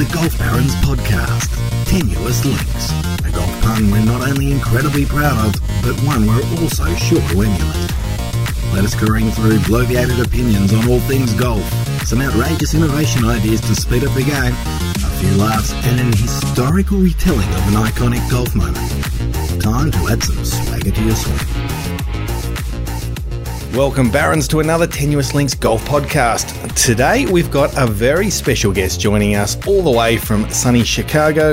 the Golf Barons podcast, Tenuous Links, a golf pun we're not only incredibly proud of, but one we're also sure to emulate. Let us careen through bloviated opinions on all things golf, some outrageous innovation ideas to speed up the game, a few laughs, and an historical retelling of an iconic golf moment. Time to add some swagger to your swing. Welcome, Barons, to another Tenuous Links Golf Podcast. Today, we've got a very special guest joining us all the way from sunny Chicago,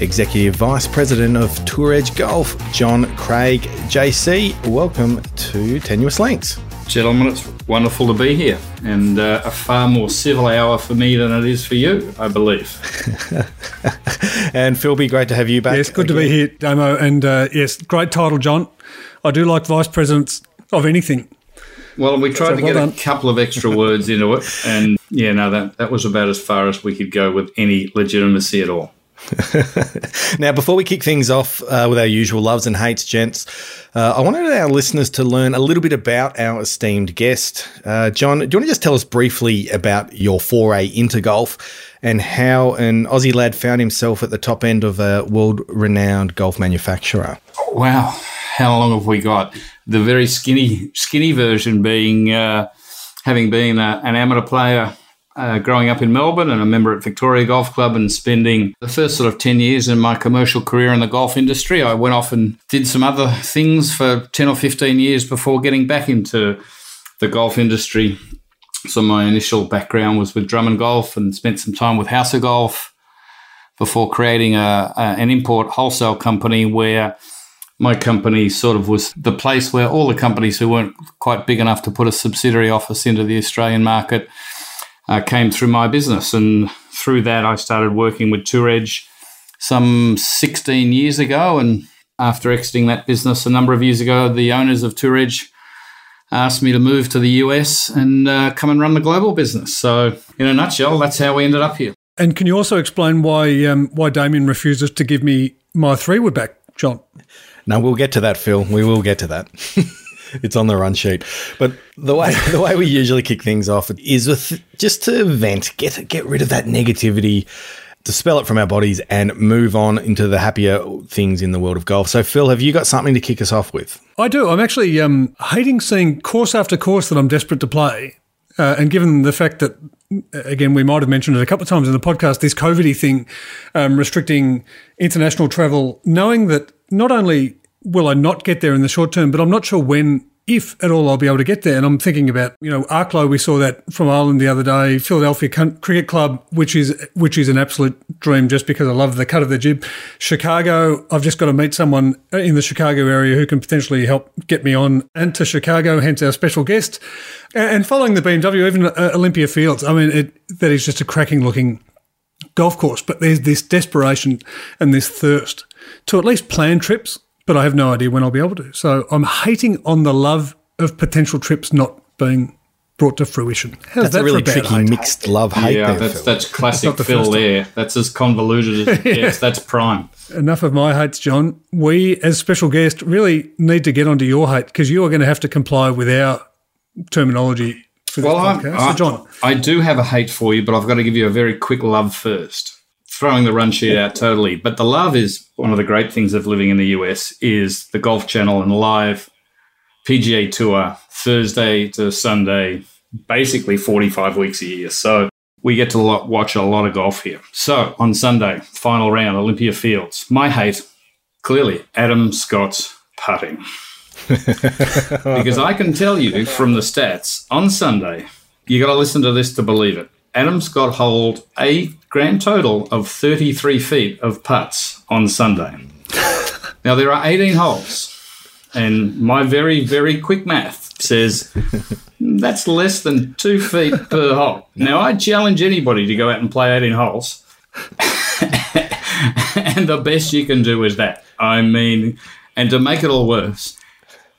Executive Vice President of Tour Edge Golf, John Craig. JC, welcome to Tenuous Links. Gentlemen, it's wonderful to be here and uh, a far more civil hour for me than it is for you, I believe. and Philby, great to have you back. Yes, good again. to be here, Damo. And uh, yes, great title, John. I do like vice presidents of anything. Well, we tried so to well get done. a couple of extra words into it, and yeah, no, that that was about as far as we could go with any legitimacy at all. now, before we kick things off uh, with our usual loves and hates, gents, uh, I wanted our listeners to learn a little bit about our esteemed guest. Uh, John, do you want to just tell us briefly about your foray into golf and how an Aussie lad found himself at the top end of a world renowned golf manufacturer? Wow. How long have we got? The very skinny, skinny version being uh, having been a, an amateur player uh, growing up in Melbourne and a member at Victoria Golf Club and spending the first sort of 10 years in my commercial career in the golf industry. I went off and did some other things for 10 or 15 years before getting back into the golf industry. So my initial background was with Drummond Golf and spent some time with House of Golf before creating a, a, an import wholesale company where my company sort of was the place where all the companies who weren't quite big enough to put a subsidiary office into the Australian market – uh, came through my business. And through that, I started working with Tour Edge some 16 years ago. And after exiting that business a number of years ago, the owners of Tour Edge asked me to move to the US and uh, come and run the global business. So, in a nutshell, that's how we ended up here. And can you also explain why um, why Damien refuses to give me my three wood back, John? No, we'll get to that, Phil. We will get to that. it's on the run sheet. But the way the way we usually kick things off is with just to vent, get get rid of that negativity, dispel it from our bodies, and move on into the happier things in the world of golf. So, Phil, have you got something to kick us off with? I do. I'm actually um, hating seeing course after course that I'm desperate to play, uh, and given the fact that again, we might have mentioned it a couple of times in the podcast, this COVID thing um, restricting international travel, knowing that not only will I not get there in the short term, but I'm not sure when, if at all, I'll be able to get there. And I'm thinking about, you know, Arklow, we saw that from Ireland the other day, Philadelphia Cricket Club, which is which is an absolute dream just because I love the cut of the jib. Chicago, I've just got to meet someone in the Chicago area who can potentially help get me on and to Chicago, hence our special guest. And following the BMW, even uh, Olympia Fields, I mean, it, that is just a cracking looking golf course, but there's this desperation and this thirst to at least plan trips but I have no idea when I'll be able to. So I'm hating on the love of potential trips not being brought to fruition. How's that's that a really tricky hate? mixed love hate. Yeah, there, that's Phil. that's classic that's Phil there. That's as convoluted as it gets. That's prime. Enough of my hates, John. We, as special guest, really need to get onto your hate because you are going to have to comply with our terminology. For well, I, I, so John, I do have a hate for you, but I've got to give you a very quick love first throwing the run sheet out totally. But the love is one of the great things of living in the US is the Golf Channel and live PGA Tour Thursday to Sunday, basically 45 weeks a year. So we get to watch a lot of golf here. So on Sunday, final round, Olympia Fields. My hate, clearly, Adam Scott's putting. because I can tell you from the stats on Sunday, you got to listen to this to believe it. Adam Scott hold a grand total of 33 feet of putts on Sunday. now, there are 18 holes, and my very, very quick math says that's less than two feet per hole. Now, I challenge anybody to go out and play 18 holes. and the best you can do is that. I mean, and to make it all worse,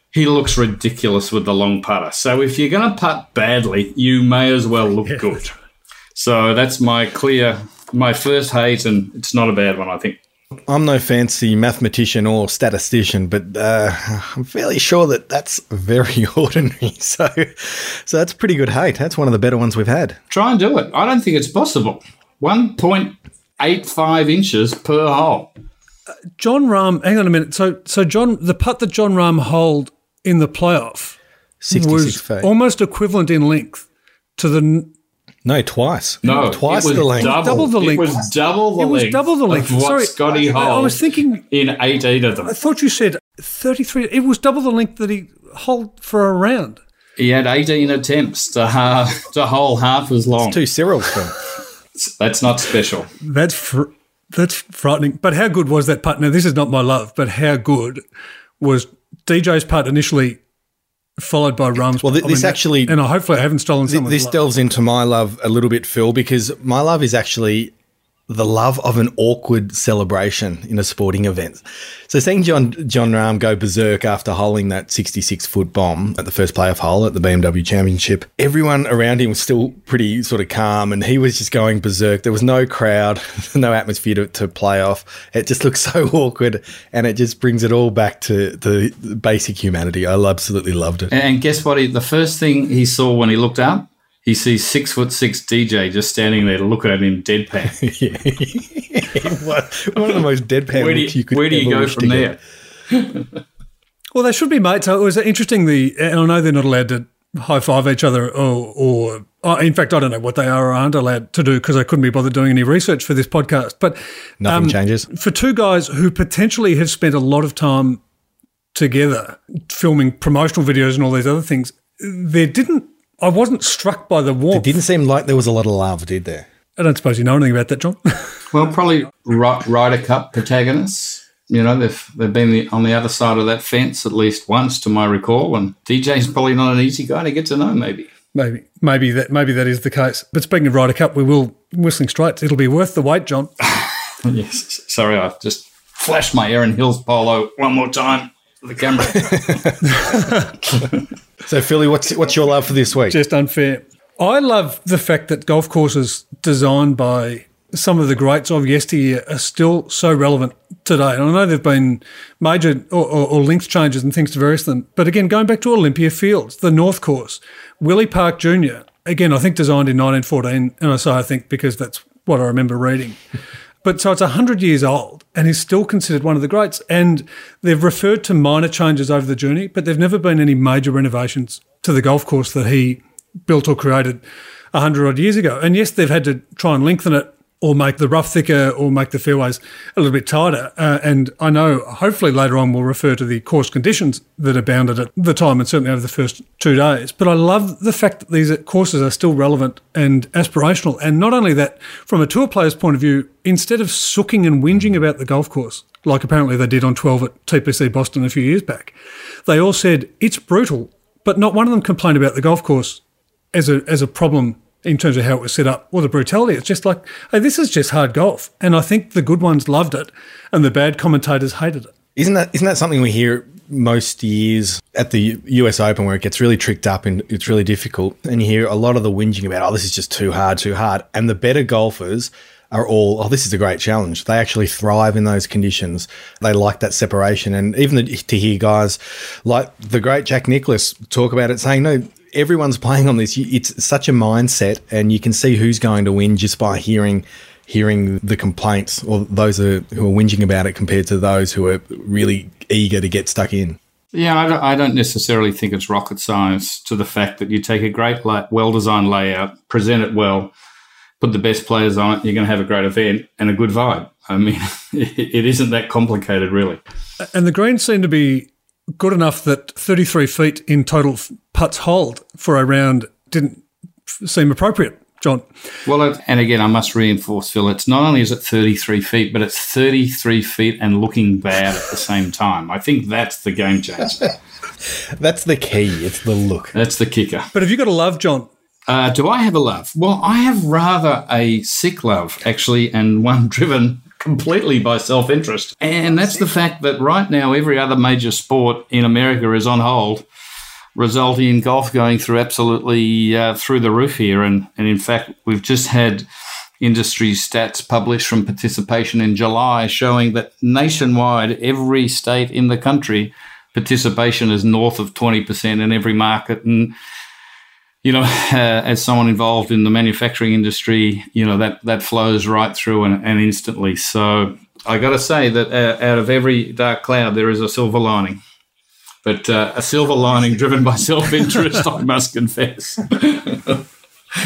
he looks ridiculous with the long putter. So if you're going to putt badly, you may as well look good. So that's my clear, my first hate, and it's not a bad one, I think. I'm no fancy mathematician or statistician, but uh, I'm fairly sure that that's very ordinary. So, so that's pretty good hate. That's one of the better ones we've had. Try and do it. I don't think it's possible. One point eight five inches per hole. Jon Rahm, hang on a minute. So, so John, the putt that Jon Rahm holed in the playoff 66 was feet. almost equivalent in length to the. No, twice. No, twice it was the length. Double, Double the It was double the It was double the length. Of what Sorry, Scotty I- I was thinking- in eighteen of them. I thought you said thirty-three. It was double the length that he holed for a round. He had eighteen attempts to ha- to hole half as long. Two Cyrils. That's not special. That's fr- that's frightening. But how good was that putt? Now, this is not my love, but how good was DJ's putt initially, followed by Rahm's? Well, putt? thi- this actually- and I hopefully I haven't stolen someone's This delves into my love a little bit, Phil, because my love is actually the love of an awkward celebration in a sporting event. So seeing John Jon Rahm go berserk after holding that 66 foot bomb at the first playoff hole at the BMW Championship, everyone around him was still pretty sort of calm, and he was just going berserk. There was no crowd, no atmosphere to, to play off. It just looks so awkward, and it just brings it all back to the basic humanity. I absolutely loved it. And guess what? He, the first thing he saw when he looked up, he sees six foot six DJ just standing there looking at him deadpan. One of the most deadpan where do you, you could where do you ever go from get. there? Well, they should be mates. So it was interesting. The and I know they're not allowed to high five each other, or, or uh, in fact, I don't know what they are or aren't allowed to do because I couldn't be bothered doing any research for this podcast. But Nothing um, changes. for two guys who potentially have spent a lot of time together filming promotional videos and all these other things, there didn't. I wasn't struck by the warmth. It didn't seem like there was a lot of love, did there? I don't suppose you know anything about that, John. Well, probably Ry- Ryder Cup protagonists. You know, they've they've been the, on the other side of that fence at least once, to my recall. And DJ's probably not an easy guy to get to know. Maybe. maybe, maybe that, maybe that is the case. But speaking of Ryder Cup, we will Whistling Straits. It'll be worth the wait, John. yes. Sorry, I've just flashed my Erin Hills polo one more time for the camera. So, Philly, what's what's your love for this week? just unfair. I love the fact that golf courses designed by some of the greats of yesteryear are still so relevant today. And I know there've been major or, or, or length changes and things to various them. But again, going back to Olympia Fields, the North Course, Willie Park Jr., again, I think designed in 1914. And I say I think because that's what I remember reading. But so it's 100 years old and is still considered one of the greats. And they've referred to minor changes over the journey, but there've never been any major renovations to the golf course that he built or created 100 odd years ago. And yes, they've had to try and lengthen it or make the rough thicker or make the fairways a little bit tighter. Uh, and I know hopefully later on we'll refer to the course conditions that abounded at the time and certainly over the first two days. But I love the fact that these courses are still relevant and aspirational. And not only that, from a tour player's point of view, instead of sooking and whinging about the golf course, like apparently they did on 12 at TPC Boston a few years back, they all said it's brutal, but not one of them complained about the golf course as a as a problem in terms of how it was set up or the brutality. It's just like, hey, this is just hard golf. And I think the good ones loved it and the bad commentators hated it. Isn't that isn't that something we hear most years at the US Open where it gets really tricked up and it's really difficult and you hear a lot of the whinging about oh this is just too hard too hard and the better golfers are all oh this is a great challenge they actually thrive in those conditions they like that separation and even the, to hear guys like the great Jack Nicklaus talk about it saying no everyone's playing on this it's such a mindset and you can see who's going to win just by hearing hearing the complaints or those are, who are whinging about it compared to those who are really eager to get stuck in. Yeah, I don't, I don't necessarily think it's rocket science to the fact that you take a great, la- well designed layout, present it well, put the best players on it, you're going to have a great event and a good vibe. I mean, it isn't that complicated, really. And the greens seem to be good enough that 33 feet in total putts hold for a round didn't seem appropriate, John. Well, it, and again, I must reinforce, Phil, it's not only is it 33 feet, but it's 33 feet and looking bad at the same time. I think that's the game changer. That's the key. It's the look. That's the kicker. But have you got a love, John? Uh, do I have a love? Well, I have rather a sick love, actually, and one driven completely by self interest. And that's the fact that right now, every other major sport in America is on hold, resulting in golf going through absolutely uh, through the roof here. And, and in fact, we've just had industry stats published from participation in July showing that nationwide, every state in the country, participation is north of 20% in every market. And you know, uh, as someone involved in the manufacturing industry, you know that that flows right through and, and instantly. So I got to say that uh, out of every dark cloud, there is a silver lining. But uh, a silver lining driven by self interest, I must confess.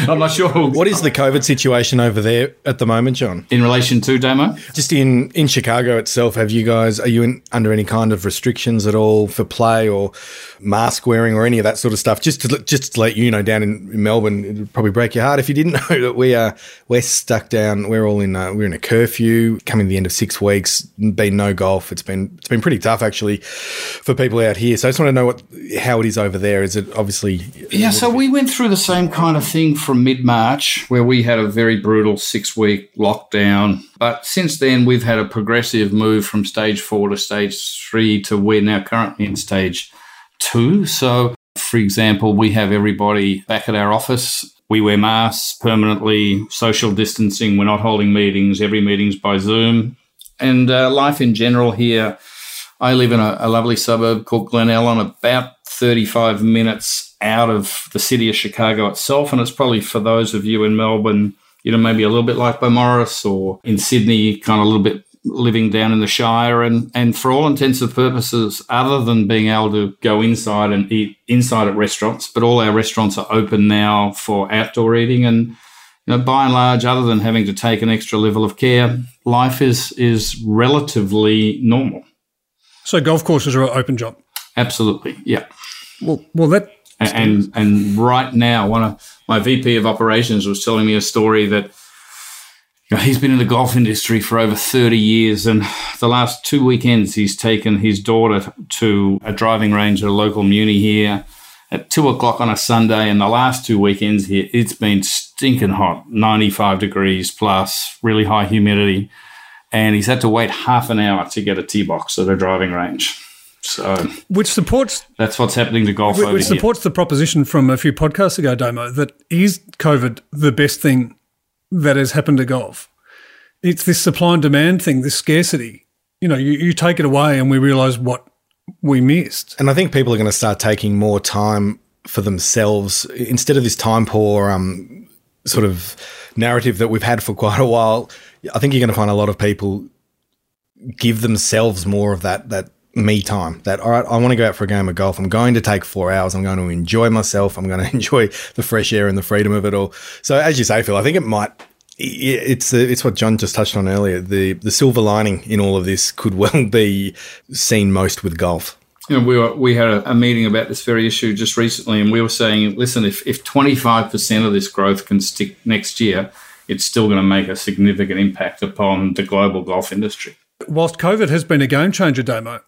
I'm not sure. What is the COVID situation over there at the moment, John? In relation to demo, Just in, in Chicago itself, have you guys, are you in, under any kind of restrictions at all for play or mask wearing or any of that sort of stuff? Just to, just to let you know, down in, Melbourne, it would probably break your heart if you didn't know that we are, we're stuck down. We're all in, uh, we're in a curfew coming to the end of six weeks, been no golf. It's been, it's been pretty tough actually for people out here. So I just want to know what, how it is over there. Is it obviously? Yeah. So we went through the same kind of thing from mid March, where we had a very brutal six week lockdown. But since then, we've had a progressive move from stage four to stage three to we're now currently in stage two. So, for example, we have everybody back at our office. We wear masks permanently, social distancing. We're not holding meetings. Every meeting's by Zoom. And uh, life in general here, I live in a, a lovely suburb called Glen Ellyn, about 35 minutes out of the city of Chicago itself. And it's probably for those of you in Melbourne, you know, maybe a little bit like Beaumaris or in Sydney, kind of a little bit living down in the Shire. And, and for all intents and purposes, other than being able to go inside and eat inside at restaurants, but all our restaurants are open now for outdoor eating. And, you know, by and large, other than having to take an extra level of care, life is, is relatively normal. So golf courses are an open job. Absolutely. Yeah. Well, well, that and and right now, one of my VP of operations was telling me a story that you know, he's been in the golf industry for over 30 years, and the last two weekends he's taken his daughter to a driving range at a local muni here at two o'clock on a Sunday. And the last two weekends here, it's been stinking hot, 95 degrees plus, really high humidity, and he's had to wait half an hour to get a tee box at a driving range. So, which supports that's what's happening to golf. which, over which here. supports the proposition from a few podcasts ago, Domo, that is COVID the best thing that has happened to golf? It's this supply and demand thing, this scarcity. You know, you, you take it away, and we realise what we missed. And I think people are going to start taking more time for themselves instead of this time poor um, sort of narrative that we've had for quite a while. I think you're going to find a lot of people give themselves more of that that me time. That all right, I want to go out for a game of golf. I'm going to take four hours. I'm going to enjoy myself. I'm going to enjoy the fresh air and the freedom of it all. So as you say, Phil, I think it might. It's uh, it's what John just touched on earlier. The the silver lining in all of this could well be seen most with golf. You know, we were, we had a, a, meeting about this very issue just recently, and we were saying, listen, if if 25% of this growth can stick next year, it's still going to make a significant impact upon the global golf industry. Whilst COVID has been a game changer, Damo,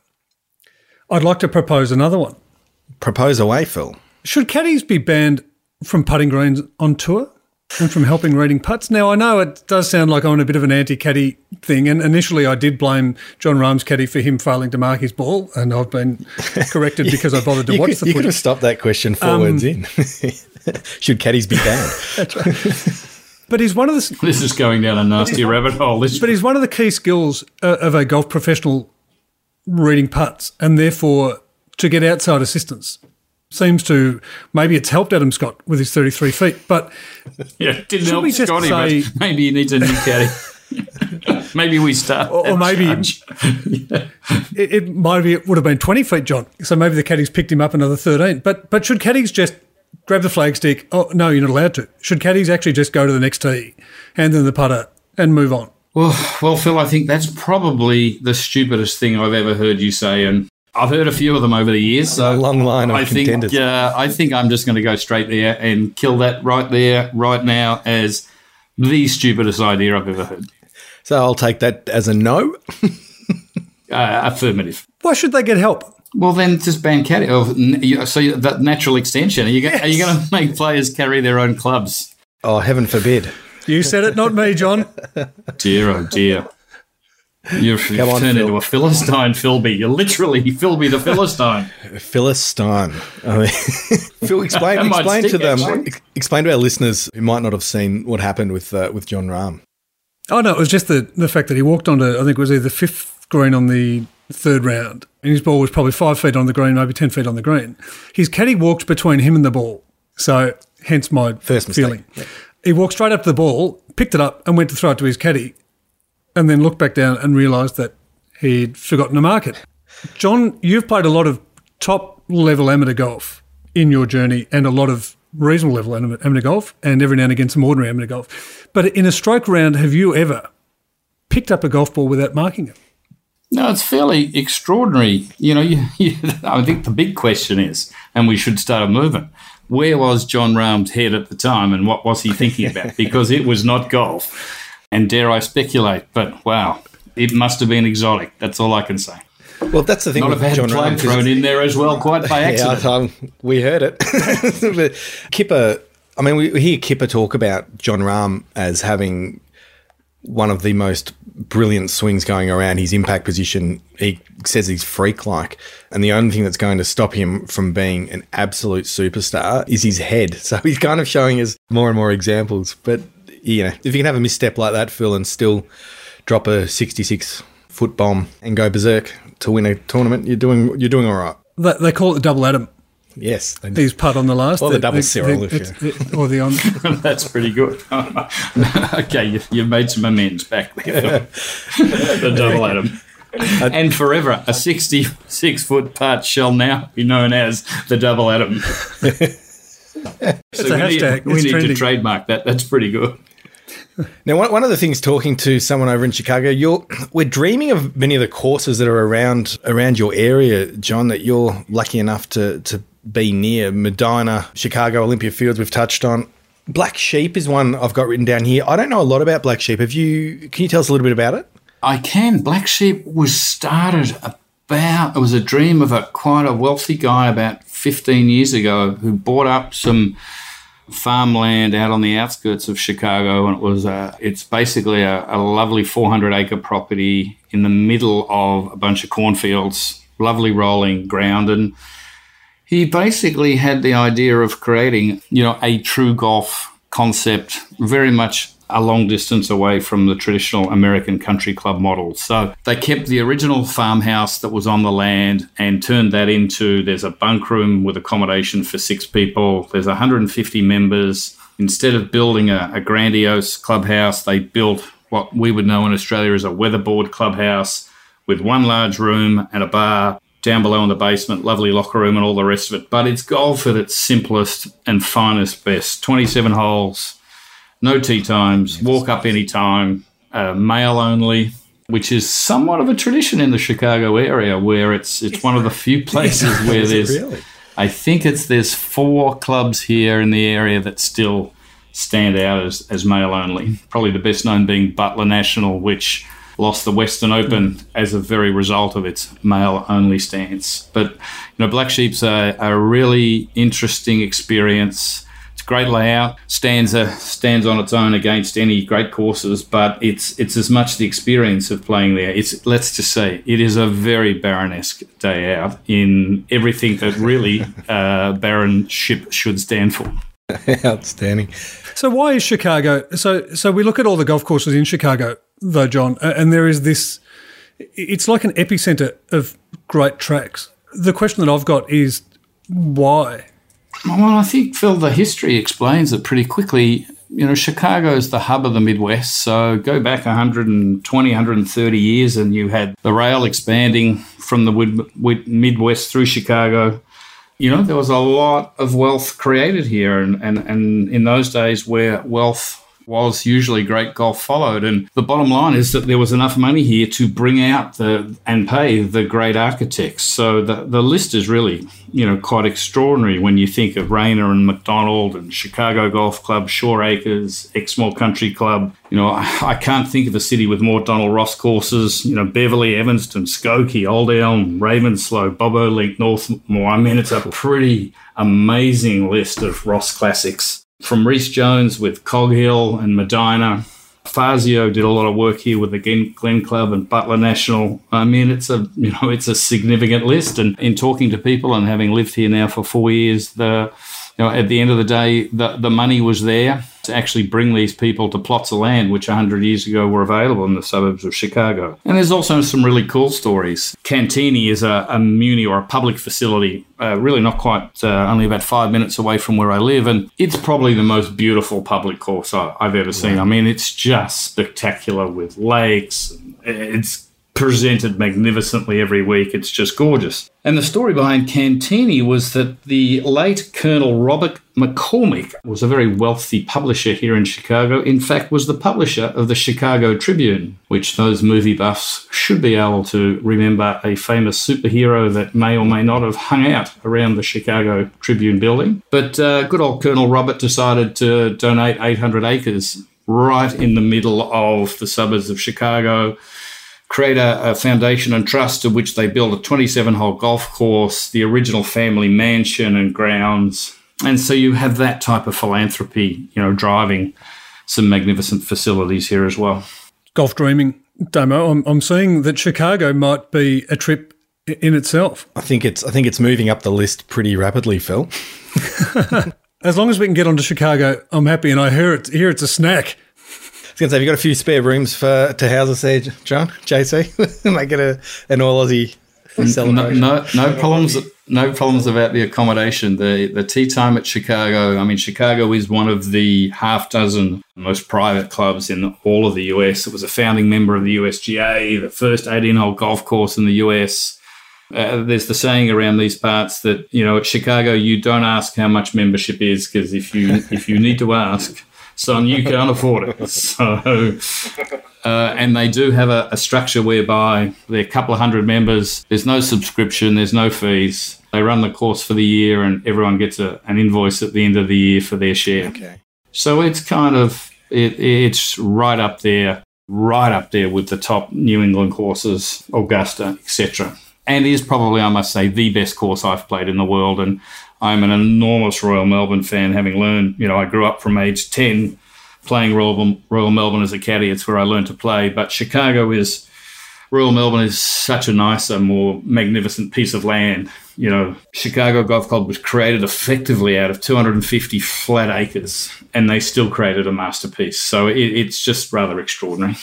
I'd like to propose another one. Propose away, Phil. Should caddies be banned from putting greens on tour and from helping reading putts? Now, I know it does sound like I'm on a bit of an anti caddy thing, and initially I did blame Jon Rahm's caddy for him failing to mark his ball, and I've been corrected because I bothered to watch could, the You footage. could have stopped that question four um, words in. Should caddies be banned? But he's one of the. This is going down a nasty rabbit hole. This but he's one of the key skills uh, of a golf professional reading putts, and therefore to get outside assistance seems to maybe it's helped Adam Scott with his 33 feet, but yeah, didn't help Scotty. Say, but maybe he needs a new caddy. maybe we start, or, or maybe yeah. it, it might it would have been 20 feet, John. So maybe the caddies picked him up another 13. But but should caddies just grab the flagstick? Oh no, you're not allowed to. Should caddies actually just go to the next tee, hand them the putter, and move on? Well, well, Phil, I think that's probably the stupidest thing I've ever heard you say, and I've heard a few of them over the years. So a long line of I contenders. think, uh, I think I'm just going to go straight there and kill that right there, right now, as the stupidest idea I've ever heard. So I'll take that as a no. uh, affirmative. Why should they get help? Well, then just ban caddy. Oh, so that natural extension. Are you, yes. you going to make players carry their own clubs? Oh, heaven forbid. You said it, not me, John. dear, oh dear. You've, you've on, turned Phil. into a Philistine, Philby. You're literally Philby the Philistine. Philistine. I mean, Phil, explain, explain to them, actually. explain to our listeners who might not have seen what happened with uh, with Jon Rahm. Oh no, it was just the the fact that he walked onto I think it was either the fifth green on the third round, and his ball was probably five feet on the green, maybe ten feet on the green. His caddy walked between him and the ball, so hence my First feeling. He walked straight up to the ball, picked it up, and went to throw it to his caddy, and then looked back down and realised that he'd forgotten to mark it. John, you've played a lot of top level amateur golf in your journey and a lot of reasonable level amateur golf and every now and again some ordinary amateur golf. But in a stroke round, have you ever picked up a golf ball without marking it? No, it's fairly extraordinary. You know, you, you, I think the big question is, and we should start a movement. Where was Jon Rahm's head at the time, and what was he thinking about? Because it was not golf, and dare I speculate? But wow, it must have been exotic. That's all I can say. Well, that's the thing Not with have had Jon Rahm. thrown in there as well, quite by Yeah, accident. um, we heard it. But Kipper, I mean, we we hear Kipper talk about Jon Rahm as having one of the most brilliant swings going around. His impact position, he says he's freak like. And the only thing that's going to stop him from being an absolute superstar is his head. So he's kind of showing us more and more examples. But, you know, if you can have a misstep like that, Phil, and still drop a 66 foot bomb and go berserk to win a tournament, you're doing, you're doing all right. They, call it the double atom. Yes. they do. His putt on the last. Or the double Cyril, if it's- or the on. That's pretty good. okay, you, you've made some amends back there. the double atom. Uh, and forever, a 66 foot putt shall now be known as the double atom. so a we hashtag. Need, we It's need to trademark that. That's pretty good. Now, one, one of the things talking to someone over in Chicago, you're we're dreaming of many of the courses that are around around your area, John. That you're lucky enough to to be near Medinah, Chicago, Olympia Fields. We've touched on. Black Sheep is one I've got written down here. I don't know a lot about Black Sheep. Have you? Can you tell us a little bit about it? I can. Black Sheep was started about, it was a dream of a quite a wealthy guy about 15 years ago who bought up some farmland out on the outskirts of Chicago. And it was, a, it's basically a, a lovely 400 acre property in the middle of a bunch of cornfields, lovely rolling ground. And he basically had the idea of creating, you know, a true golf concept, very much a long distance away from the traditional American country club model. So they kept the original farmhouse that was on the land and turned that into there's a bunk room with accommodation for six people, there's 150 members. Instead of building a, a grandiose clubhouse, they built what we would know in Australia as a weatherboard clubhouse with one large room and a bar down below in the basement, lovely locker room and all the rest of it. But it's golf at its simplest and finest best. 27 holes, no tee times, walk up any time, uh, male only, which is somewhat of a tradition in the Chicago area where it's it's one of the few places where there's really? I think it's there's four clubs here in the area that still stand out as, as male only. Probably the best known being Butler National, which lost the Western Open as a very result of its male only stance. But you know, Black Sheep's a, a really interesting experience. It's a great layout, stands a, stands on its own against any great courses, but it's it's as much the experience of playing there. It's let's just say it is a very Baronesque day out in everything that really uh, Baronship should stand for. Outstanding. So why is Chicago? So so we look at all the golf courses in Chicago, though, John, and there is this. It's like an epicenter of great tracks. The question that I've got is why. Well, I think, Phil, the history explains it pretty quickly. You know, Chicago is the hub of the Midwest. So go back 120, 130 years, and you had the rail expanding from the Midwest through Chicago. You know, there was a lot of wealth created here. And, and, and in those days, where wealth was usually great golf followed. And the bottom line is that there was enough money here to bring out the and pay the great architects. So the, the list is really, you know, quite extraordinary when you think of Raynor and Macdonald and Chicago Golf Club, Shore Acres, Exmoor Country Club. You know, I, can't think of a city with more Donald Ross courses. You know, Beverly, Evanston, Skokie, Old Elm, Ravisloe, Bob O'Link, Northmoor. I mean, it's a pretty amazing list of Ross classics from Rees Jones with Cog Hill and Medinah. Fazio did a lot of work here with the Glen, Club and Butler National. I mean, it's a you know it's a significant list. And in talking to people and having lived here now for four years, the you know, at the end of the day, the, the money was there to actually bring these people to plots of land which 100 years ago were available in the suburbs of Chicago. And there's also some really cool stories. Cantigny is a, a muni or a public facility, uh, really not quite, uh, only about five minutes away from where I live. And it's probably the most beautiful public course I, have ever seen. I mean, it's just spectacular with lakes. It's presented magnificently every week. It's just gorgeous. And the story behind Cantigny was that the late Colonel Robert McCormick was a very wealthy publisher here in Chicago. In fact, was the publisher of the Chicago Tribune, which those movie buffs should be able to remember a famous superhero that may or may not have hung out around the Chicago Tribune building. But uh, good old Colonel Robert decided to donate 800 acres right in the middle of the suburbs of Chicago create a, a, foundation and trust to which they build a 27 hole golf course, the original family mansion and grounds. And so you have that type of philanthropy, you know, driving some magnificent facilities here as well. Golf dreaming, Damo. I'm, I'm seeing that Chicago might be a trip in itself. I think it's I think it's moving up the list pretty rapidly, Phil. as long as we can get onto Chicago, I'm happy. And I hear it here it's a snack was to say, have you got a few spare rooms for to house us there, John? JC, make it a an all Aussie celebration. No, no, no problems. No problems about the accommodation. The the tea time at Chicago. I mean, Chicago is one of the half dozen most private clubs in all of the US. It was a founding member of the USGA, the first 18 hole golf course in the US. Uh, there's the saying around these parts that you know at Chicago you don't ask how much membership is because if you if you need to ask son, you can't afford it. So, uh, and they do have a, a structure whereby they're a couple of hundred members. There's no subscription. There's no fees. They run the course for the year, and everyone gets a, an invoice at the end of the year for their share. Okay. So it's kind of it, it's right up there, right up there with the top New England courses, Augusta, etc. And is probably, I must say, the best course I've played in the world. And I'm an enormous Royal Melbourne fan, having learned, you know, I grew up from age 10 playing Royal, Royal Melbourne as a caddy. It's where I learned to play. But Chicago is, Royal Melbourne is such a nicer, more magnificent piece of land. You know, Chicago Golf Club was created effectively out of 250 flat acres, and they still created a masterpiece. So it, it's just rather extraordinary.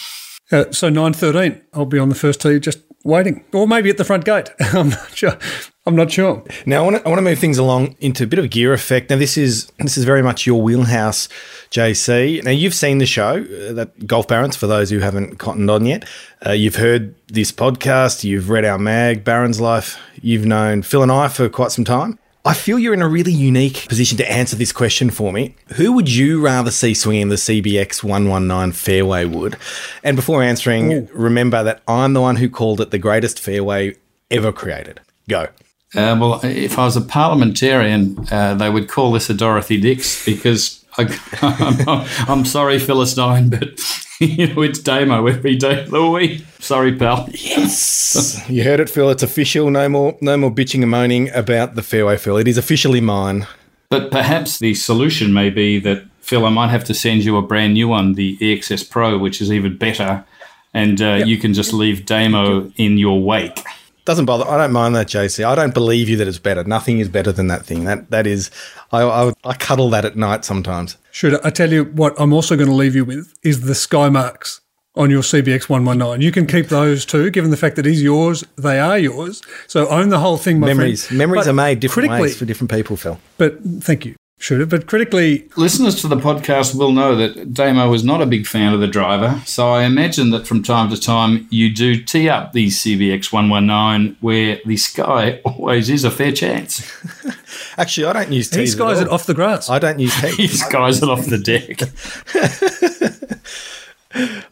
Uh, so 9.13, I'll be on the first tee just waiting, or maybe at the front gate. I'm not sure. I'm not sure. Now I want to I want to move things along into a bit of gear effect. Now this is this is very much your wheelhouse, JC. Now you've seen the show uh, that Golf Barons for those who haven't cottoned on yet. Uh, you've heard this podcast. You've read our mag Barons Life. You've known Phil and I for quite some time. I feel you're in a really unique position to answer this question for me. Who would you rather see swinging the CBX 119 fairway wood? And before answering, Ooh. remember that I'm the one who called it the greatest fairway ever created. Go. Uh, well, if I was a parliamentarian, uh, they would call this a Dorothy Dix because I, am sorry, Philistine, but you know it's Damo every day of the week. Sorry, pal. Yes, you heard it, Phil. It's official. No more, no more bitching and moaning about the fairway, Phil. It is officially mine. But perhaps the solution may be that Phil, I might have to send you a brand new one, the EXS Pro, which is even better, and uh, yep. you can just leave Damo in your wake doesn't bother. I don't mind that, JC. I don't believe you that it's better. Nothing is better than that thing. That that is, I I, I cuddle that at night sometimes. Should I tell you what I'm also going to leave you with is the sky marks on your CBX 119. You can keep those too, given the fact that he's yours. They are yours. So own the whole thing, my memories. Friend. Memories but are made different ways for different people, Phil. But thank you should have. But critically, listeners to the podcast will know that Damo was not a big fan of the driver. So I imagine that from time to time you do tee up the CBX 119 where the sky always is a fair chance. Actually, I don't use tees. He skies it off the grass. I don't use tees. he skies it off the deck.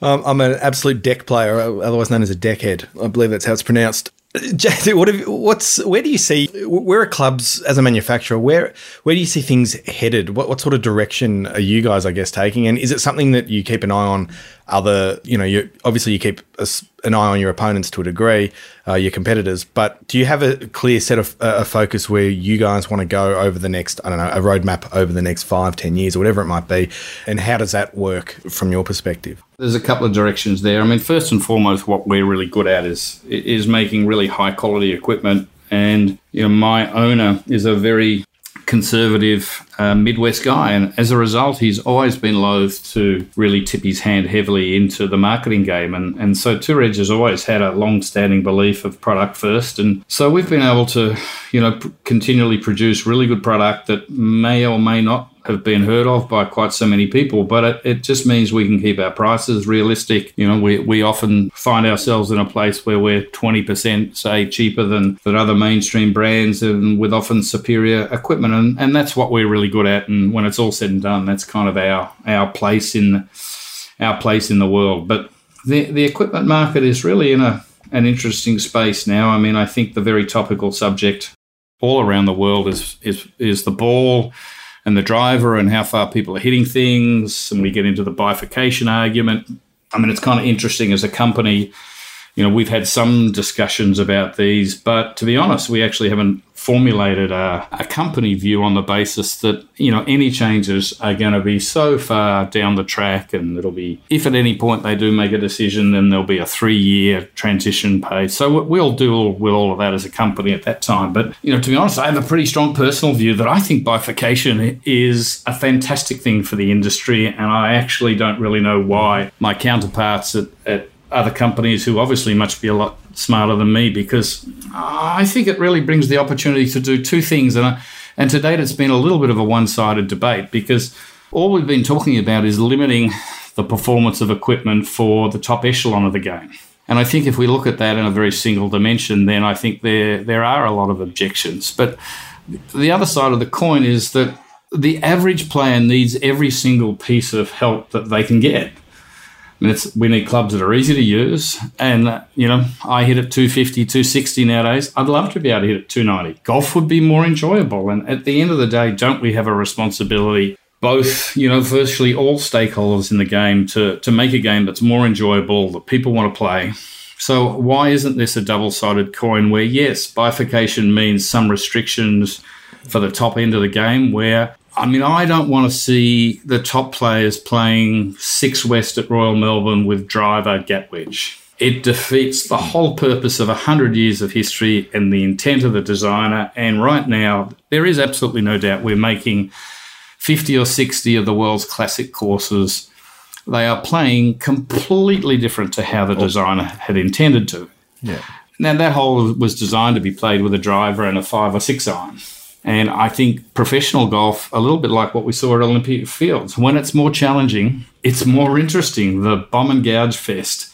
um, I'm an absolute deck player, otherwise known as a deckhead. I believe that's how it's pronounced. JC, what have, what's where do you see where are clubs as a manufacturer? Where where do you see things headed? What what sort of direction are you guys, I guess, taking? And is it something that you keep an eye on? Other, you know, you obviously you keep a, an eye on your opponents to a degree, uh, your competitors. But do you have a clear set of uh, a focus where you guys want to go over the next, I don't know, a roadmap over the next five, ten years, or whatever it might be? And how does that work from your perspective? There's a couple of directions there. I mean, first and foremost, what we're really good at is is making really high quality equipment. And you know, my owner is a very conservative uh, Midwest guy. And as a result, he's always been loath to really tip his hand heavily into the marketing game. And, and so Tour has always had a long standing belief of product first. And so we've been able to, you know, continually produce really good product that may or may not have been heard of by quite so many people, but it, it just means we can keep our prices realistic. You know, we, we often find ourselves in a place where we're 20%, say, cheaper than, than other mainstream brands and with often superior equipment. And, and that's what we're really good at. And when it's all said and done, that's kind of our, our place in our place in the world. But the, the equipment market is really in a, an interesting space now. I mean, I think the very topical subject all around the world is, is, is the ball and the driver and how far people are hitting things. And we get into the bifurcation argument. I mean, it's kind of interesting as a company. You know, we've had some discussions about these, but to be honest, we actually haven't formulated a, a, company view on the basis that you know any changes are going to be so far down the track and it'll be if at any point they do make a decision then there'll be a three year transition phase so we'll deal with all of that as a company at that time. But you know to be honest i have a pretty strong personal view that i think bifurcation is a fantastic thing for the industry. And i actually don't really know why my counterparts at, at other companies who obviously must be a lot smarter than me because I think it really brings the opportunity to do two things. And, I, and to date, it's been a little bit of a one sided debate because all we've been talking about is limiting the performance of equipment for the top echelon of the game. And I think if we look at that in a very single dimension, then I think there, there are a lot of objections. But the other side of the coin is that the average player needs every single piece of help that they can get. It's, we need clubs that are easy to use. And, you know, I hit at 250, 260 nowadays. I'd love to be able to hit at 290. Golf would be more enjoyable. And at the end of the day, don't we have a responsibility, both, you know, virtually all stakeholders in the game to, to make a game that's more enjoyable, that people want to play? So why isn't this a double sided coin where, yes, bifurcation means some restrictions for the top end of the game where I mean, I don't want to see the top players playing six west at Royal Melbourne with driver wedge. It defeats the whole purpose of 100 years of history and the intent of the designer. And right now, there is absolutely no doubt we're making 50 or 60 of the world's classic courses. They are playing completely different to how the oh. designer had intended to. Yeah. Now, that hole was designed to be played with a driver and a five or six iron. And I think professional golf, a little bit like what we saw at Olympia Fields, when it's more challenging, it's more interesting. The bomb and gouge fest,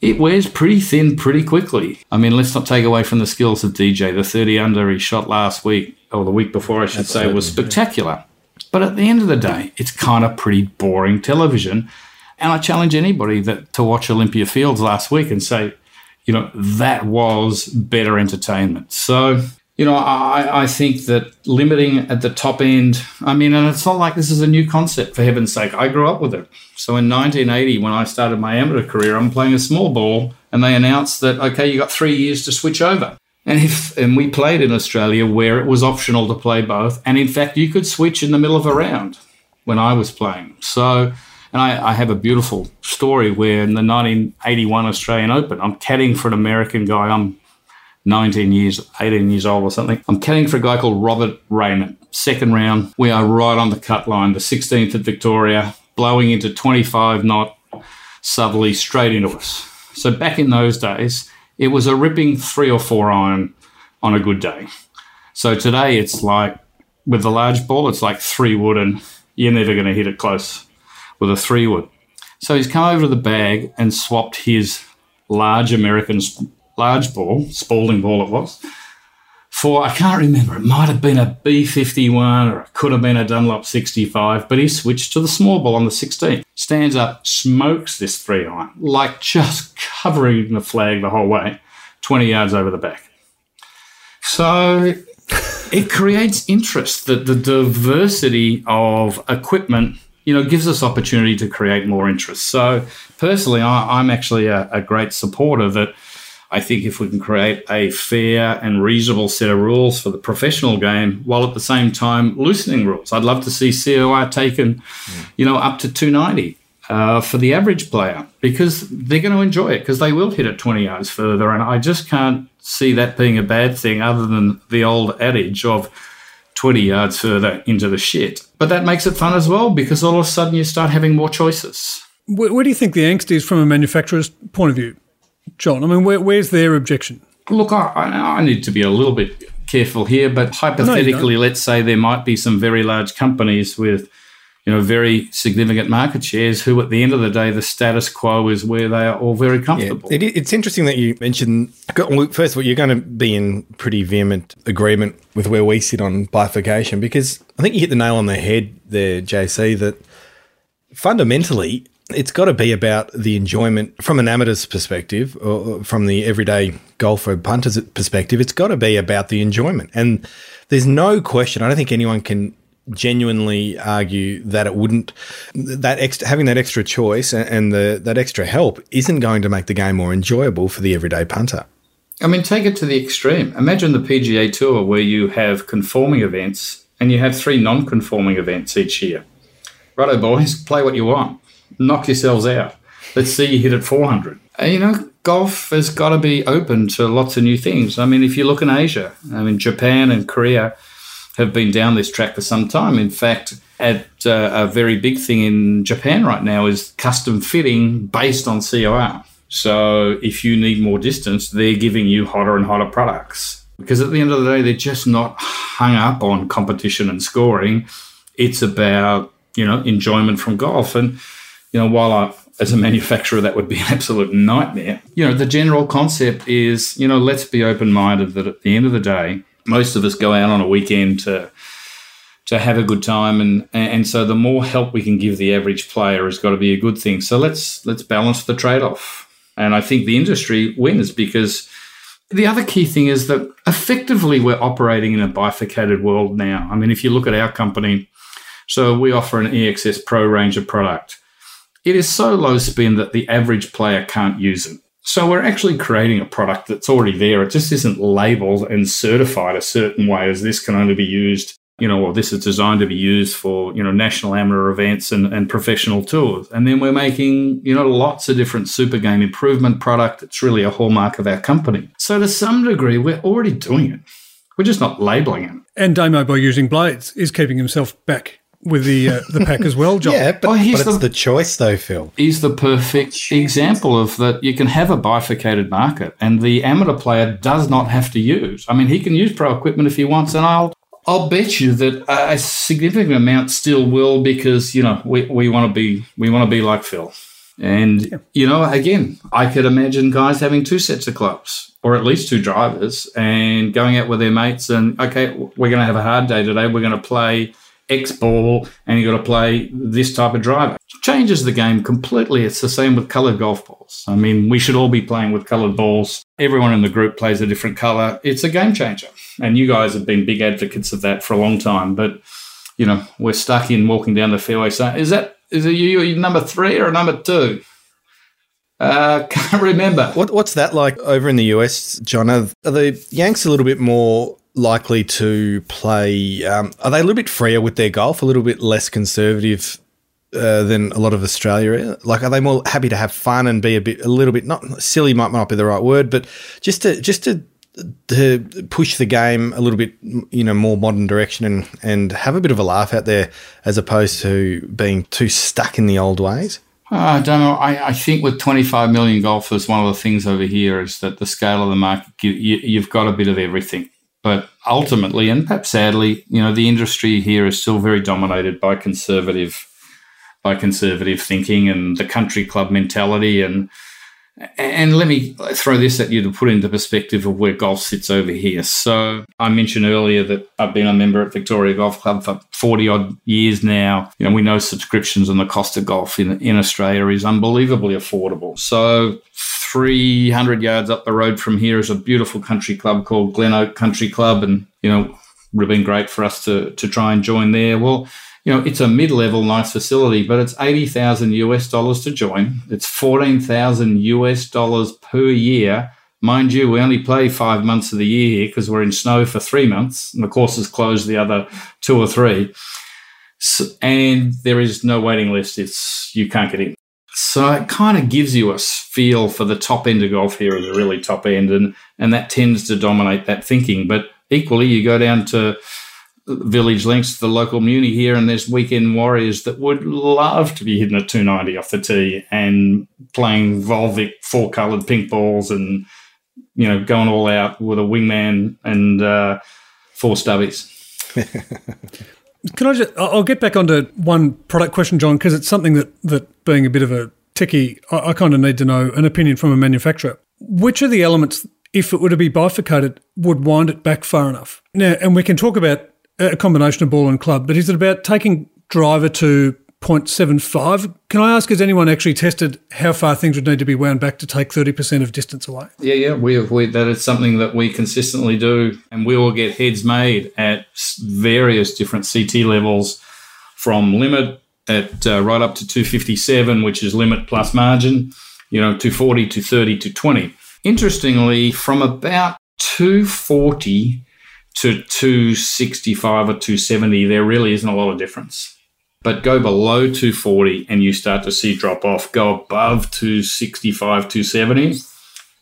it wears pretty thin pretty quickly. I mean, let's not take away from the skills of DJ. The 30 under he shot last week, or the week before, I should Absolutely. say, was spectacular. But at the end of the day, it's kind of pretty boring television. And I challenge anybody that to watch Olympia Fields last week and say, you know, that was better entertainment. So you know, I, I think that limiting at the top end, I mean, and it's not like this is a new concept, for heaven's sake. I grew up with it. So in 1980, when I started my amateur career, I'm playing a small ball, and they announced that, okay, you got three years to switch over. And if and we played in Australia where it was optional to play both, and in fact you could switch in the middle of a round when I was playing. So, and I, I have a beautiful story where in the 1981 Australian Open, I'm caddying for an American guy. I'm 19 years, 18 years old or something. I'm caddying for a guy called Robert Raymond. Second round, we are right on the cut line, the 16th at Victoria, blowing into 25 knot southerly straight into us. So back in those days, it was a ripping three or four iron on a good day. So today it's like with the large ball, it's like three wood, and you're never going to hit it close with a three wood. So he's come over to the bag and swapped his large American large ball, Spalding ball it was, for I can't remember. It might have been a B51 or it could have been a Dunlop 65, but he switched to the small ball on the 16th. Stands up, smokes this three iron, like just covering the flag the whole way, 20 yards over the back. So it creates interest that the diversity of equipment you know, gives us opportunity to create more interest. So personally, I, am actually a, a, great supporter that I think if we can create a fair and reasonable set of rules for the professional game while at the same time loosening rules, I'd love to see COR taken, you know, up to 290 uh, for the average player because they're going to enjoy it because they will hit it 20 yards further. And I just can't see that being a bad thing other than the old adage of 20 yards further into the shit. But that makes it fun as well because all of a sudden you start having more choices. Where, where do you think the angst is from a manufacturer's point of view, John? I mean, where, where's their objection? Look, I, I need to be a little bit careful here, but hypothetically, no, let's say there might be some very large companies with you know, very significant market shares who at the end of the day, the status quo is where they are all very comfortable. Yeah, it, it's interesting that you mentioned, first of all, you're going to be in pretty vehement agreement with where we sit on bifurcation because I think you hit the nail on the head there, JC, that fundamentally it's got to be about the enjoyment from an amateur's perspective or from the everyday golfer punter's perspective. It's got to be about the enjoyment. And there's no question, I don't think anyone can genuinely argue that it wouldn't that extra having that extra choice and the that extra help isn't going to make the game more enjoyable for the everyday punter. I mean, take it to the extreme. Imagine the PGA Tour where you have conforming events and you have three non-conforming events each year. Righto, boys, play what you want. Knock yourselves out. Let's see you hit at 400. And, you know, golf has got to be open to lots of new things. I mean, if you look in Asia, I mean, Japan and Korea – have been down this track for some time. In fact, at uh, a very big thing in Japan right now is custom fitting based on COR. So if you need more distance, they're giving you hotter and hotter products. Because at the end of the day, they're just not hung up on competition and scoring. It's about, you know, enjoyment from golf. And, you know, while I, as a manufacturer, that would be an absolute nightmare. You know, the general concept is, you know, let's be open minded that at the end of the day, most of us go out on a weekend to to have a good time and and so the more help we can give the average player has got to be a good thing. So let's let's balance the trade-off. And i think the industry wins because the other key thing is that effectively we're operating in a bifurcated world now. I mean if you look at our company so we offer an exs pro range of product it is so low spin that the average player can't use it so we're actually creating a product that's already there. It just isn't labeled and certified a certain way as this can only be used, you know, or this is designed to be used for, you know, national amateur events and, and professional tours. And then we're making, you know, lots of different super game improvement product. It's really a hallmark of our company. So to some degree, we're already doing it. We're just not labeling it. And Damo, by using blades, is keeping himself back with the uh, the pack as well, John. yeah, but, oh, but it's the, the choice though, Phil. He's the perfect example of that. You can have a bifurcated market, and the amateur player does not have to use. I mean, he can use pro equipment if he wants, and I'll I'll bet you that a significant amount still will because you know we, we want to be we want to be like Phil. And yeah. you know, again, I could imagine guys having two sets of clubs or at least two drivers and going out with their mates and okay, we're going to have a hard day today. We're going to play X ball and you've got to play this type of driver. Changes the game completely. It's the same with colored golf balls. I mean, we should all be playing with colored balls. Everyone in the group plays a different color. It's a game changer. And you guys have been big advocates of that for a long time. But, you know, we're stuck in walking down the fairway saying, is that, is it you number three or number two? Uh, can't remember. What, what's that like over in the US, John? Are the Yanks a little bit more likely to play? Um, are they a little bit freer with their golf, a little bit less conservative uh, than a lot of Australia? Like, are they more happy to have fun and be a bit, a little bit not silly might not be the right word, but just to just to to push the game a little bit, you know, more modern direction and and have a bit of a laugh out there, as opposed to being too stuck in the old ways. Uh, I don't know. I, I, think with 25 million golfers, one of the things over here is that the scale of the market, you, you've got a bit of everything. But ultimately, and perhaps sadly, you know, the industry here is still very dominated by conservative, by conservative thinking and the country club mentality. And and let me throw this at you to put into perspective of where golf sits over here. So I mentioned earlier that I've been a member at Victoria Golf Club for 40 odd years now. You know, we know subscriptions and the cost of golf in, in Australia is unbelievably affordable. So 300 yards up the road from here is a beautiful country club called Glen Oak Country Club. And, you know, would have been great for us to, to try and join there. Well, you know, it's a mid-level nice facility, but it's 80,000 US dollars to join. It's 14,000 US dollars per year. Mind you, we only play five months of the year here because we're in snow for three months and the course is closed the other two or three. So, and there is no waiting list. It's, you can't get in. So it kind of gives you a feel for the top end of golf here is a really top end, and and that tends to dominate that thinking. But equally, you go down to Village Links, to the local muni here, and there's weekend warriors that would love to be hitting a 290 off the tee and playing Volvik four coloured pink balls and, you know, going all out with a wingman and uh, four stubbies. Can I just? I'll get back onto one product question, John, because it's something that that being a bit of a techie, I, I kind of need to know an opinion from a manufacturer. Which of the elements, if it were to be bifurcated, would wind it back far enough? Now, and we can talk about a combination of ball and club, but is it about taking driver to 0.75. Can I ask, has anyone actually tested how far things would need to be wound back to take 30% of distance away? Yeah, yeah, we have. We, that is something that we consistently do, and we will get heads made at various different CT levels from limit at uh, right up to 257, which is limit plus margin, you know, 240 to 30 to 20. Interestingly, from about 240 to 265 or 270, there really isn't a lot of difference. But go below 240 and you start to see drop off. Go above 265, 270,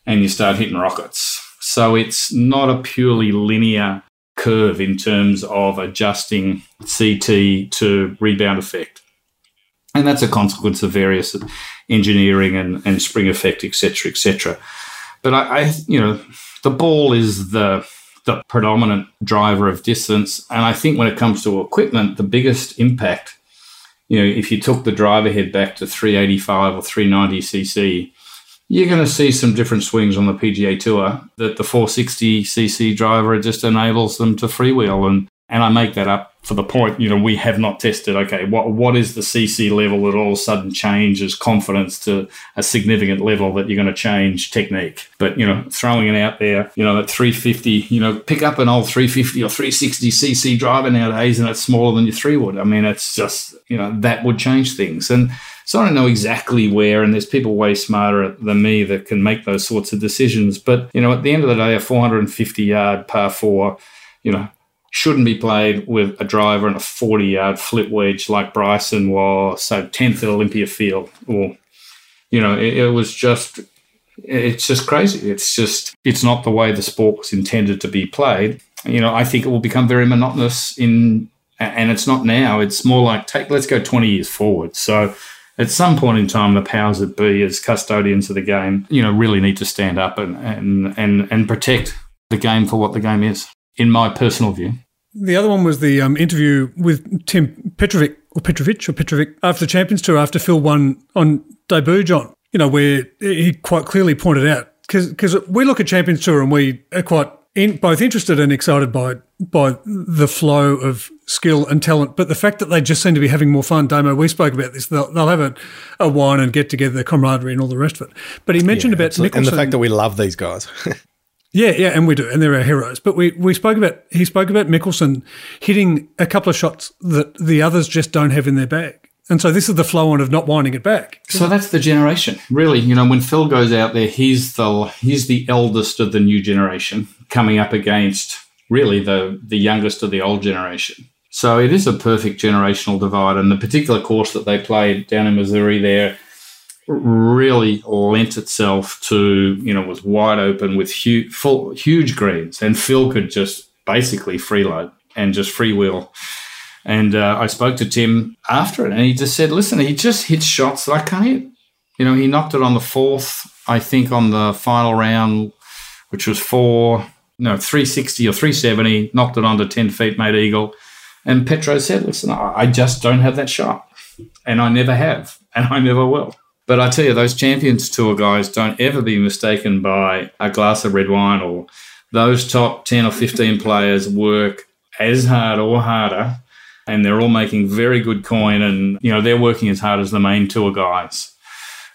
and you start hitting rockets. So it's not a purely linear curve in terms of adjusting CT to rebound effect. And that's a consequence of various engineering and, and spring effect, etc., etc. But I, I, you know, the ball is the the predominant driver of distance. And I think when it comes to equipment, the biggest impact, you know, if you took the driver head back to 385 or 390 cc, you're going to see some different swings on the PGA Tour that the 460 cc driver just enables them to freewheel. And and I make that up for the point, you know, we have not tested, okay, what what is the CC level that all of a sudden changes confidence to a significant level that you're going to change technique. But, you know, throwing it out there, you know, at 350, you know, pick up an old 350 or 360 CC driver nowadays and it's smaller than your three wood. I mean, it's just, you know, that would change things. And so I don't know exactly where, and there's people way smarter than me that can make those sorts of decisions. But, you know, at the end of the day, a 450 yard par four, you know, shouldn't be played with a driver and a 40 yard flip wedge like Bryson was, so 10th at Olympia Field. Or, you know, it, it, was just, it's just crazy. It's just, it's not the way the sport was intended to be played. You know, I think it will become very monotonous in, and it's not now. It's more like, take, let's go 20 years forward. So, at some point in time, the powers that be, as custodians of the game, you know, really need to stand up and and and, and protect the game for what the game is in my personal view. The other one was the um, interview with Tim Petrovic or Petrovic or Petrovic after the Champions Tour after Phil won on debut, John. You know, where he quite clearly pointed out because we look at Champions Tour and we are quite in, both interested and excited by by the flow of skill and talent, but the fact that they just seem to be having more fun. Damo, we spoke about this. They'll, they'll have a, a wine and get together, camaraderie and all the rest of it. But he mentioned yeah, about Mickelson. and the fact that we love these guys. Yeah, yeah, and we do, and they're our heroes. But we, we spoke about he spoke about Mickelson hitting a couple of shots that the others just don't have in their bag, and so this is the flow on of not winding it back. So that's the generation, really. You know, when Phil goes out there, he's the he's the eldest of the new generation coming up against really the the youngest of the old generation. So it is a perfect generational divide, and the particular course that they played down in Missouri there really lent itself to, you know, was wide open with huge, full, huge greens. And Phil could just basically freeload and just freewheel. And uh, I spoke to Tim after it, and he just said, listen, he just hits shots that I can't hit. You know, he knocked it on the fourth, I think, on the final round, which was four, no, 360 or 370, knocked it onto 10 feet, made eagle. And Petro said, listen, I just don't have that shot. And I never have, and I never will. But I tell you, those Champions Tour guys don't ever be mistaken by a glass of red wine or those top 10 or 15 players work as hard or harder and they're all making very good coin and you know they're working as hard as the main tour guys.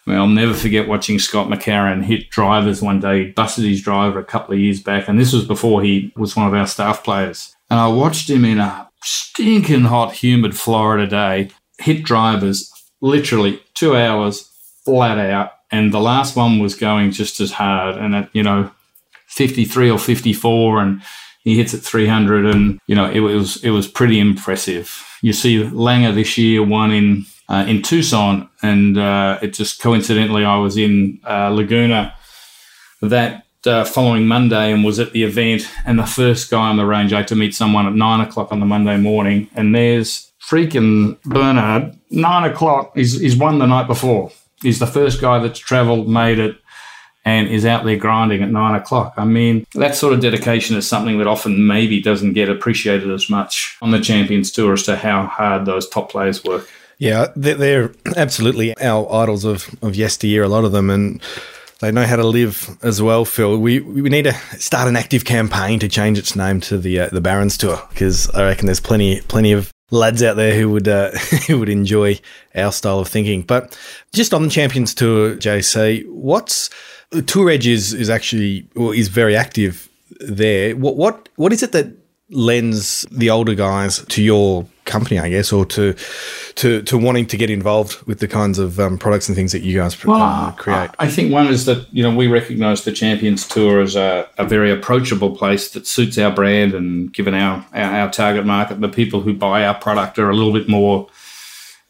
I mean, I'll never forget watching Scott McCarron hit drivers one day. He busted his driver a couple of years back, and this was before he was one of our staff players. And I watched him in a stinking hot, humid Florida day hit drivers literally two hours flat out. And the last one was going just as hard. And at, you know, 53 or 54, and he hits at 300. And, you know, it was, it was pretty impressive. You see Langer this year won in, uh, in Tucson. And uh, it just coincidentally, I was in uh, Laguna that uh, following Monday and was at the event, and the first guy on the range, I had to meet someone at nine o'clock on the Monday morning, and there's freaking Bernhard, nine o'clock. He's, he's won the night before. He's the first guy that's travelled, made it, and is out there grinding at nine o'clock. I mean, that sort of dedication is something that often maybe doesn't get appreciated as much on the Champions Tour as to how hard those top players work. Yeah, they're, they're absolutely our idols of, of yesteryear, a lot of them. And they know how to live as well, Phil. We we need to start an active campaign to change its name to the uh, the Barons Tour because I reckon there's plenty plenty of lads out there who would uh, who would enjoy our style of thinking. But just on the Champions Tour, JC, what's Tour Edge is is actually is very active there. What what what is it that lends the older guys to your company, I guess, or to to to wanting to get involved with the kinds of um, products and things that you guys well, uh, create? I think one is that you know we recognise the Champions Tour as a, a, very approachable place that suits our brand, and given our, our, our target market, the people who buy our product are a little bit more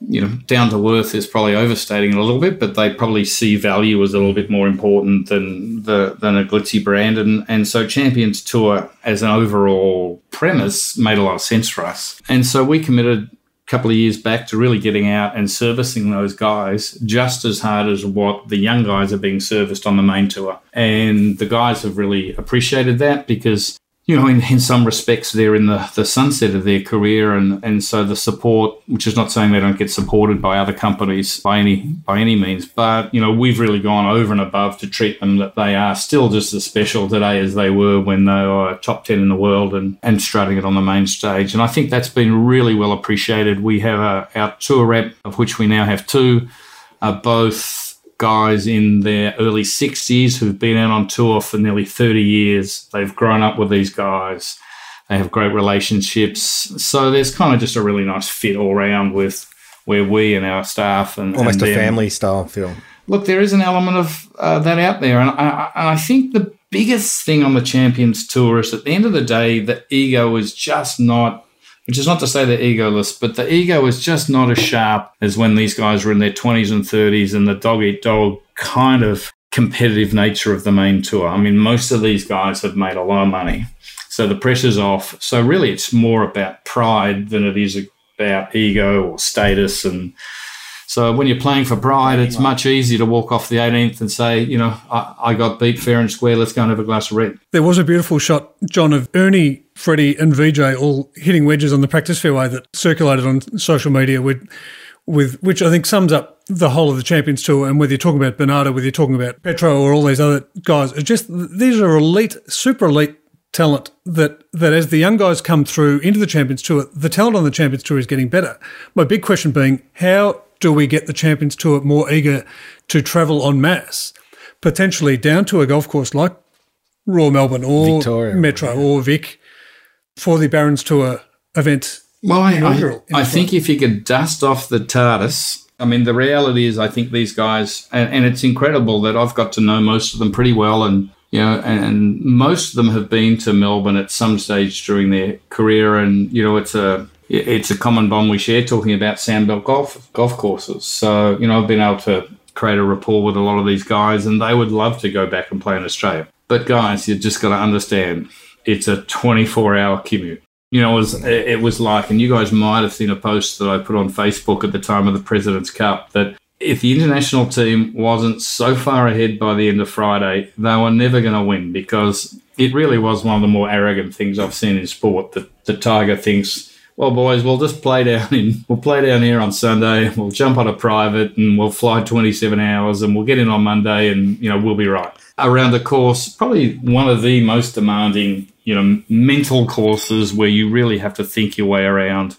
you know, down to earth is probably overstating it a little bit, but they probably see value as a little bit more important than the than a glitzy brand, and and so Champions Tour as an overall premise made a lot of sense for us, and so we committed a couple of years back to really getting out and servicing those guys just as hard as what the young guys are being serviced on the main tour, and the guys have really appreciated that because you know, in, in some respects, they're in the, the sunset of their career, and, and so the support, which is not saying they don't get supported by other companies by any by any means, but you know, we've really gone over and above to treat them that they are still just as special today as they were when they were top ten in the world and, and strutting it on the main stage. And I think that's been really well appreciated. We have a, our tour rep, of which we now have two, are both guys in their early 60s who've been out on tour for nearly 30 years. They've grown up with these guys. They have great relationships. So there's kind of just a really nice fit all around with where we and our staff and almost and a family style feel. Look, there is an element of uh, that out there, and I, and I think the biggest thing on the Champions Tour is at the end of the day, the ego is just not which is not to say they're egoless, but the ego is just not as sharp as when these guys were in their 20s and 30s and the dog eat dog kind of competitive nature of the main tour. I mean, most of these guys have made a lot of money. So the pressure's off. So really, it's more about pride than it is about ego or status and so when you're playing for pride, it's much easier to walk off the 18th and say, you know, I, I, got beat fair and square. Let's go and have a glass of red. There was a beautiful shot, John, of Ernie, Freddie, and VJ all hitting wedges on the practice fairway that circulated on social media with, with which I think sums up the whole of the Champions Tour. And whether you're talking about Bernardo, whether you're talking about Petro or all these other guys, it's just these are elite, super elite talent that that as the young guys come through into the Champions Tour, the talent on the Champions Tour is getting better. My big question being, how do we get the Champions Tour more eager to travel en masse, potentially down to a golf course like Royal Melbourne or Victoria. Metro or Vic for the Barons Tour event? Well, I, I, I think if you could dust off the TARDIS, I mean, the reality is, I think these guys, and, and, it's incredible that I've got to know most of them pretty well, and you know, and, and most of them have been to Melbourne at some stage during their career, and you know, it's a it's a common bond we share talking about sandbelt golf golf courses. So, you know, I've been able to create a rapport with a lot of these guys and they would love to go back and play in Australia. But guys, you just got to understand it's a 24 hour commute. You know, it was, it was like, and you guys might have seen a post that I put on Facebook at the time of the President's Cup that if the international team wasn't so far ahead by the end of Friday, they were never going to win because it really was one of the more arrogant things I've seen in sport that the Tiger thinks well, boys, we'll just play down in we'll play down here on Sunday. We'll jump on a private and we'll fly 27 hours and we'll get in on Monday and you know we'll be right. Around the course, probably one of the most demanding, you know, mental courses where you really have to think your way around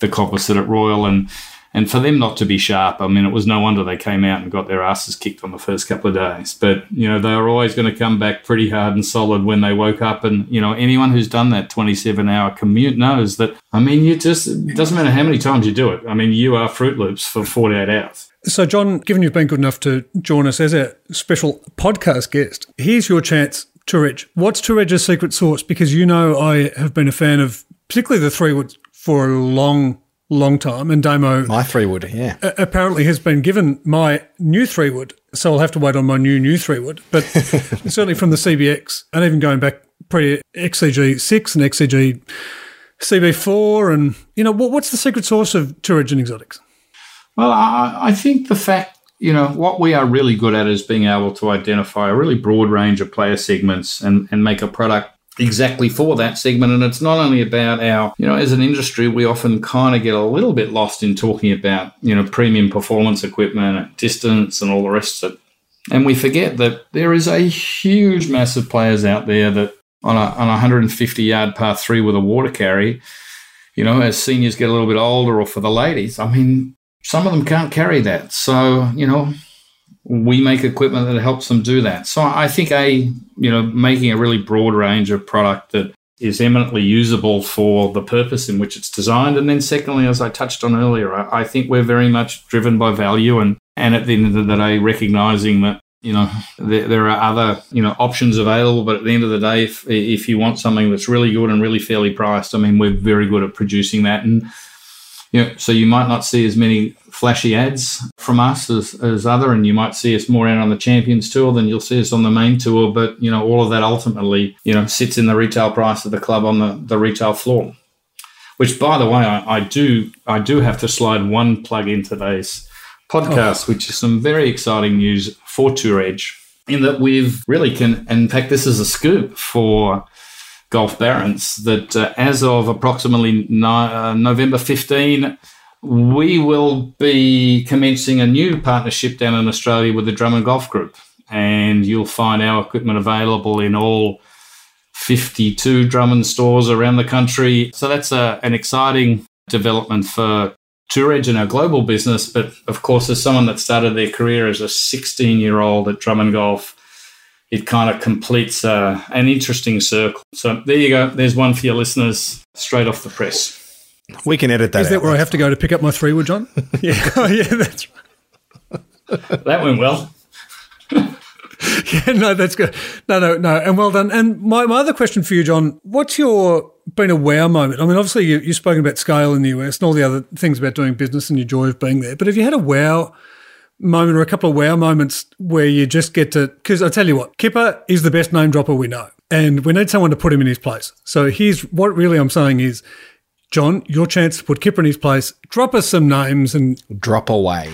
the composite at Royal and and for them not to be sharp, I mean, it was no wonder they came out and got their asses kicked on the first couple of days. But, you know, they were always going to come back pretty hard and solid when they woke up. And, you know, anyone who's done that 27 hour commute knows that, I mean, you just, it doesn't matter how many times you do it. I mean, you are Fruit Loops for 48 hours. So, John, given you've been good enough to join us as a special podcast guest, here's your chance Tour Edge. What's Tour Edge's secret sauce? Because you know I have been a fan of particularly the three woods for a long long time, and Damo my three wood, yeah, apparently has been given my new three wood so I'll have to wait on my new new three wood. But certainly from the CBX and even going back pre XCG six and XCG CB four, and you know what, what's the secret source of Tour and exotics? Well, I, I think the fact you know what we are really good at is being able to identify a really broad range of player segments and, and make a product exactly for that segment. And it's not only about our, you know, as an industry, we often kind of get a little bit lost in talking about, you know, premium performance equipment, distance, and all the rest of it. And we forget that there is a huge mass of players out there that on a, on a 150 yard par three with a water carry, you know, as seniors get a little bit older or for the ladies, I mean, some of them can't carry that. So, you know, we make equipment that helps them do that. So I think a you know making a really broad range of product that is eminently usable for the purpose in which it's designed, and then secondly, as I touched on earlier, I, I think we're very much driven by value and and at the end of the day, recognizing that you know there, there are other you know options available, but at the end of the day, if if you want something that's really good and really fairly priced, I mean, we're very good at producing that. And you know, so you might not see as many flashy ads from us as, as other, and you might see us more out on the Champions Tour than you'll see us on the main tour. But you know, all of that ultimately, you know, sits in the retail price of the club on the, the retail floor. Which, by the way, I, I do I do have to slide one plug in today's podcast, oh. which is some very exciting news for Tour Edge. In that we've really can, in fact, this is a scoop for Golf Barons that uh, as of approximately no, uh, November 15, we will be commencing a new partnership down in Australia with the Drummond Golf Group. And you'll find our equipment available in all 52 Drummond stores around the country. So that's a, uh, an exciting development for Tour Edge and our global business. But of course, as someone that started their career as a 16 year old at Drummond Golf, it kind of completes uh, an interesting circle. So there you go. There's one for your listeners straight off the press. We can edit that. Is that where I have to go to pick up my three wood, John? yeah. Oh, yeah, that's right. that went well. yeah, no, that's good. No, no, no, and well done. And my, my other question for you, John, what's your been a wow moment? I mean, obviously you, you've spoken about scale in the US and all the other things about doing business and your joy of being there. But have you had a wow moment or a couple of wow moments where you just get to because I tell you what, Kipper is the best name dropper we know, and we need someone to put him in his place. So here's what really I'm saying is, John, your chance to put Kipper in his place. Drop us some names and drop away.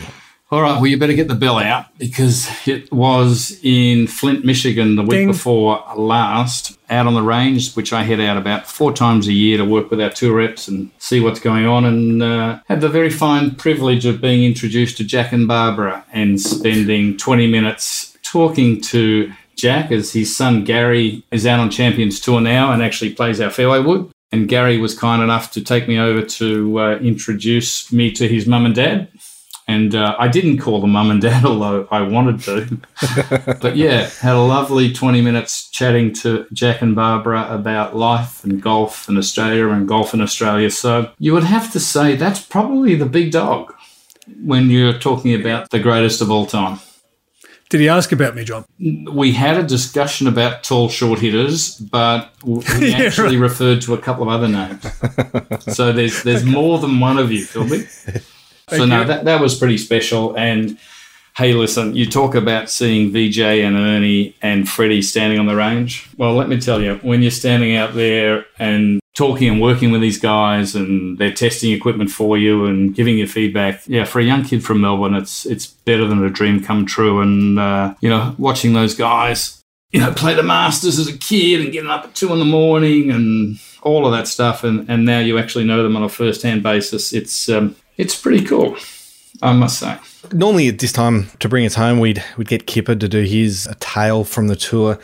All right, well, you better get the bill out because it was in Flint, Michigan the week Ding. before last, out on the range, which I head out about four times a year to work with our tour reps and see what's going on. And uh, had the very fine privilege of being introduced to Jack and Barbara and spending 20 minutes talking to Jack as his son Gary is out on Champions Tour now and actually plays our fairway wood. And Gary was kind enough to take me over to uh, introduce me to his mum and dad and uh, I didn't call the mum and dad, although I wanted to. but yeah, had a lovely 20 minutes chatting to Jack and Barbara about life and golf in Australia and golf in Australia. So you would have to say that's probably the big dog when you're talking about the greatest of all time. Did he ask about me, John? We had a discussion about tall, short hitters, but we yeah, actually right. referred to a couple of other names. so there's there's more than one of you, Philby. So no, that that was pretty special. And hey, listen, you talk about seeing VJ and Ernie and Freddie standing on the range. Well, let me tell you, when you're standing out there and talking and working with these guys and they're testing equipment for you and giving you feedback. Yeah, for a young kid from Melbourne, it's it's better than a dream come true. And uh, you know, watching those guys, you know, play the Masters as a kid and getting up at two in the morning and all of that stuff, and and now you actually know them on a first hand basis. It's um, it's pretty cool, I must say. Normally at this time to bring us home, we'd we'd get Kipper to do his tale from the tour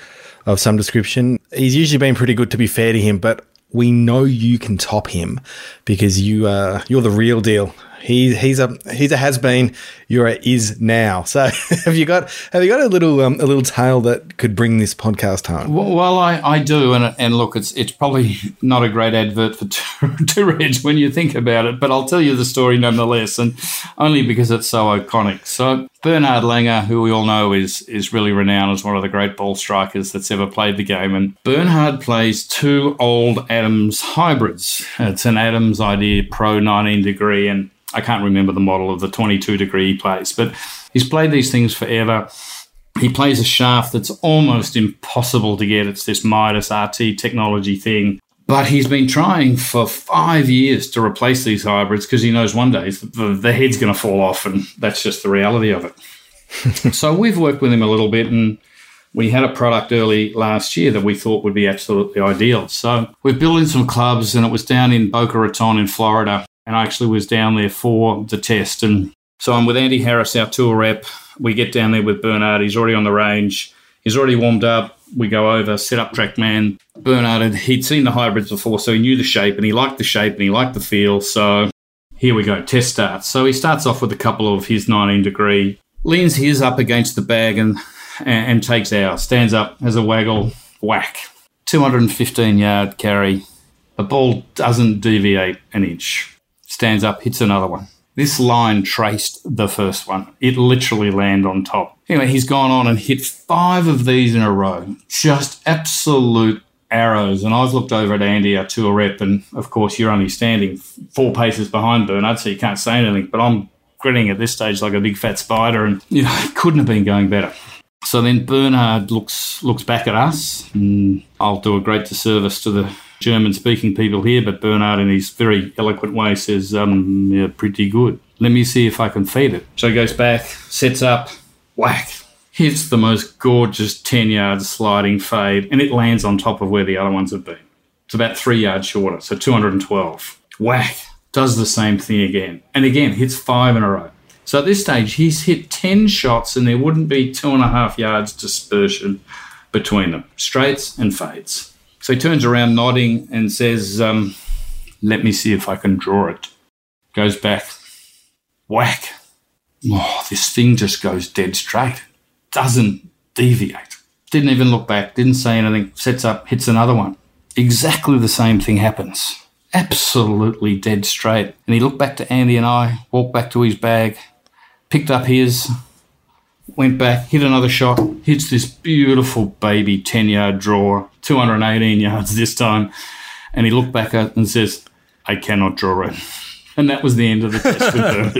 of some description. He's usually been pretty good, to be fair to him, but we know you can top him because you uh, you're the real deal he he's a he's a has been. You're a is now. So have you got have you got a little um, a little tale that could bring this podcast home? Well, I, I do, and and look, it's it's probably not a great advert for Tour Edge when you think about it, but I'll tell you the story nonetheless, and only because it's so iconic. So Bernhard Langer, who we all know is is really renowned as one of the great ball strikers that's ever played the game, and Bernhard plays two old Adams hybrids. It's an Adams Idea Pro 19 degree, and I can't remember the model of the 22 degree he plays, but he's played these things forever. He plays a shaft that's almost impossible to get. It's this Midas RT technology thing. But he's been trying for five years to replace these hybrids because he knows one day the, the head's going to fall off, and that's just the reality of it. so we've worked with him a little bit, and we had a product early last year that we thought would be absolutely ideal. So we've built in some clubs, and it was down in Boca Raton in Florida. And I actually was down there for the test. And so I'm with Andy Harris, our tour rep. We get down there with Bernhard. He's already on the range. He's already warmed up. We go over, set up TrackMan. Bernhard, had, he'd seen the hybrids before, so he knew the shape and he liked the shape and he liked the feel. So here we go, test starts. So he starts off with a couple of his 19 degree, leans his up against the bag and and, and takes ours. Stands up, has a waggle, whack. 215 yard carry. The ball doesn't deviate an inch. Stands up, hits another one. This line traced the first one. It literally landed on top. Anyway, he's gone on and hit five of these in a row. Just absolute arrows. And I've looked over at Andy, our tour rep, and of course, you're only standing four paces behind Bernhard, so you can't say anything. But I'm grinning at this stage like a big fat spider, and you know, it couldn't have been going better. So then Bernhard looks looks back at us, and I'll do a great disservice to the German speaking people here, but Bernhard, in his very eloquent way, says, um, yeah, pretty good. Let me see if I can feed it. So he goes back, sets up, whack, hits the most gorgeous 10 yard sliding fade, and it lands on top of where the other ones have been. It's about three yards shorter, so 212. Whack, does the same thing again, and again hits five in a row. So at this stage, he's hit 10 shots and there wouldn't be two and a half yards dispersion between them, straights and fades. So he turns around nodding and says, um, Let me see if I can draw it. Goes back, whack. Oh, this thing just goes dead straight. Doesn't deviate. Didn't even look back, didn't say anything, sets up, hits another one. Exactly the same thing happens. Absolutely dead straight. And he looked back to Andy and I, walked back to his bag, picked up his, went back, hit another shot, hits this beautiful baby 10 yard draw, 218 yards this time. And he looked back at and says, I cannot draw it. And that was the end of the test with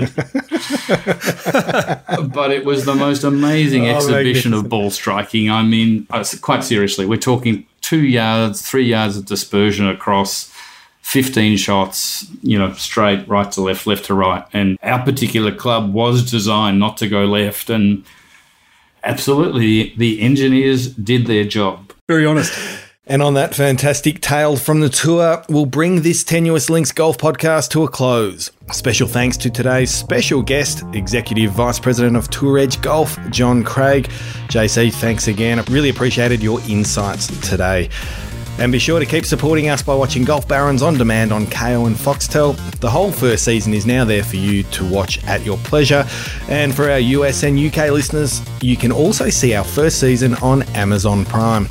him. but it was the most amazing oh, exhibition of ball striking. I mean, uh, quite seriously, we're talking two yards, three yards of dispersion across 15 shots, you know, straight right to left, left to right. And our particular club was designed not to go left. And absolutely, the engineers did their job. Very honest. And on that fantastic tale from the tour, we'll bring this Tenuous Links Golf podcast to a close. Special thanks to today's special guest, Executive Vice President of Tour Edge Golf, John Craig. JC, thanks again. I really appreciated your insights today. And be sure to keep supporting us by watching Golf Barons on demand on Kayo and Foxtel. The whole first season is now there for you to watch at your pleasure. And for our US and UK listeners, you can also see our first season on Amazon Prime.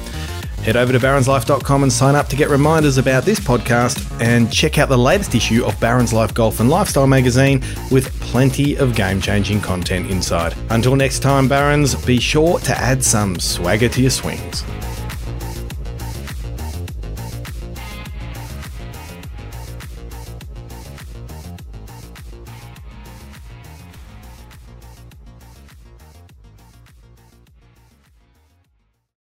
Head over to baronslife.com and sign up to get reminders about this podcast and check out the latest issue of Barons Life Golf and Lifestyle magazine with plenty of game changing content inside. Until next time, Barons, be sure to add some swagger to your swings.